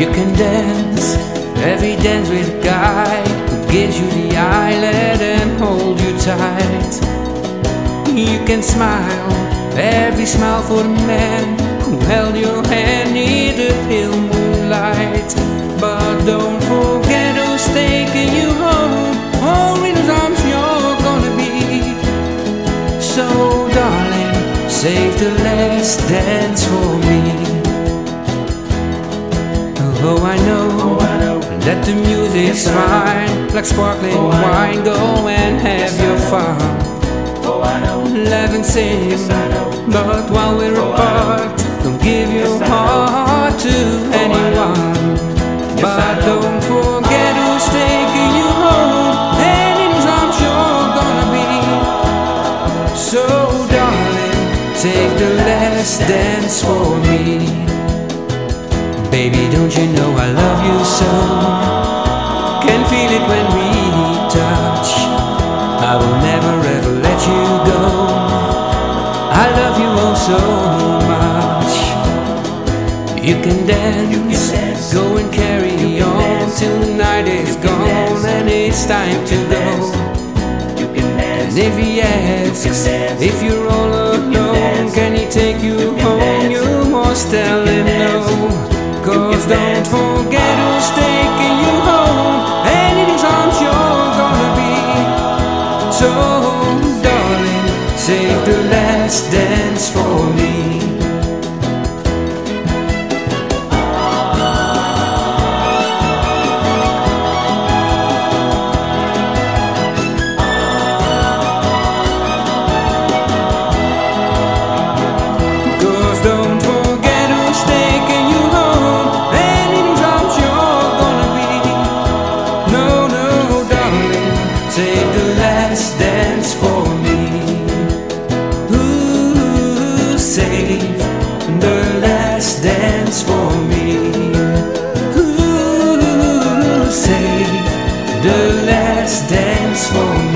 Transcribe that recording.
You can dance every dance with a guy who gives you the eye, let him hold you tight. You can smile every smile for the man who held your hand near the pale moonlight. But don't forget who's taking you home. Home in his arms you're gonna be. So, darling, save the last dance for me. Oh, I know that the music's fine, like sparkling wine. Go and have your fun. Laugh and sing, but while we're apart, don't give your heart to anyone. But don't forget who's taking you home, and in whose arms you're gonna be. So, darling, take the last dance for me. Baby, don't you know I love you so? Can feel it when we touch. I will never ever let you go. I love you oh so much. You can dance, go and carry on till the night is gone and it's time to go. And if he asks if you're all alone, can he take you don't forget who's taking you home, and in his arms you're gonna be. So, darling, save the last dance for me. Save the last dance for me. Ooh, save the last dance for me. Ooh, save the last dance for me.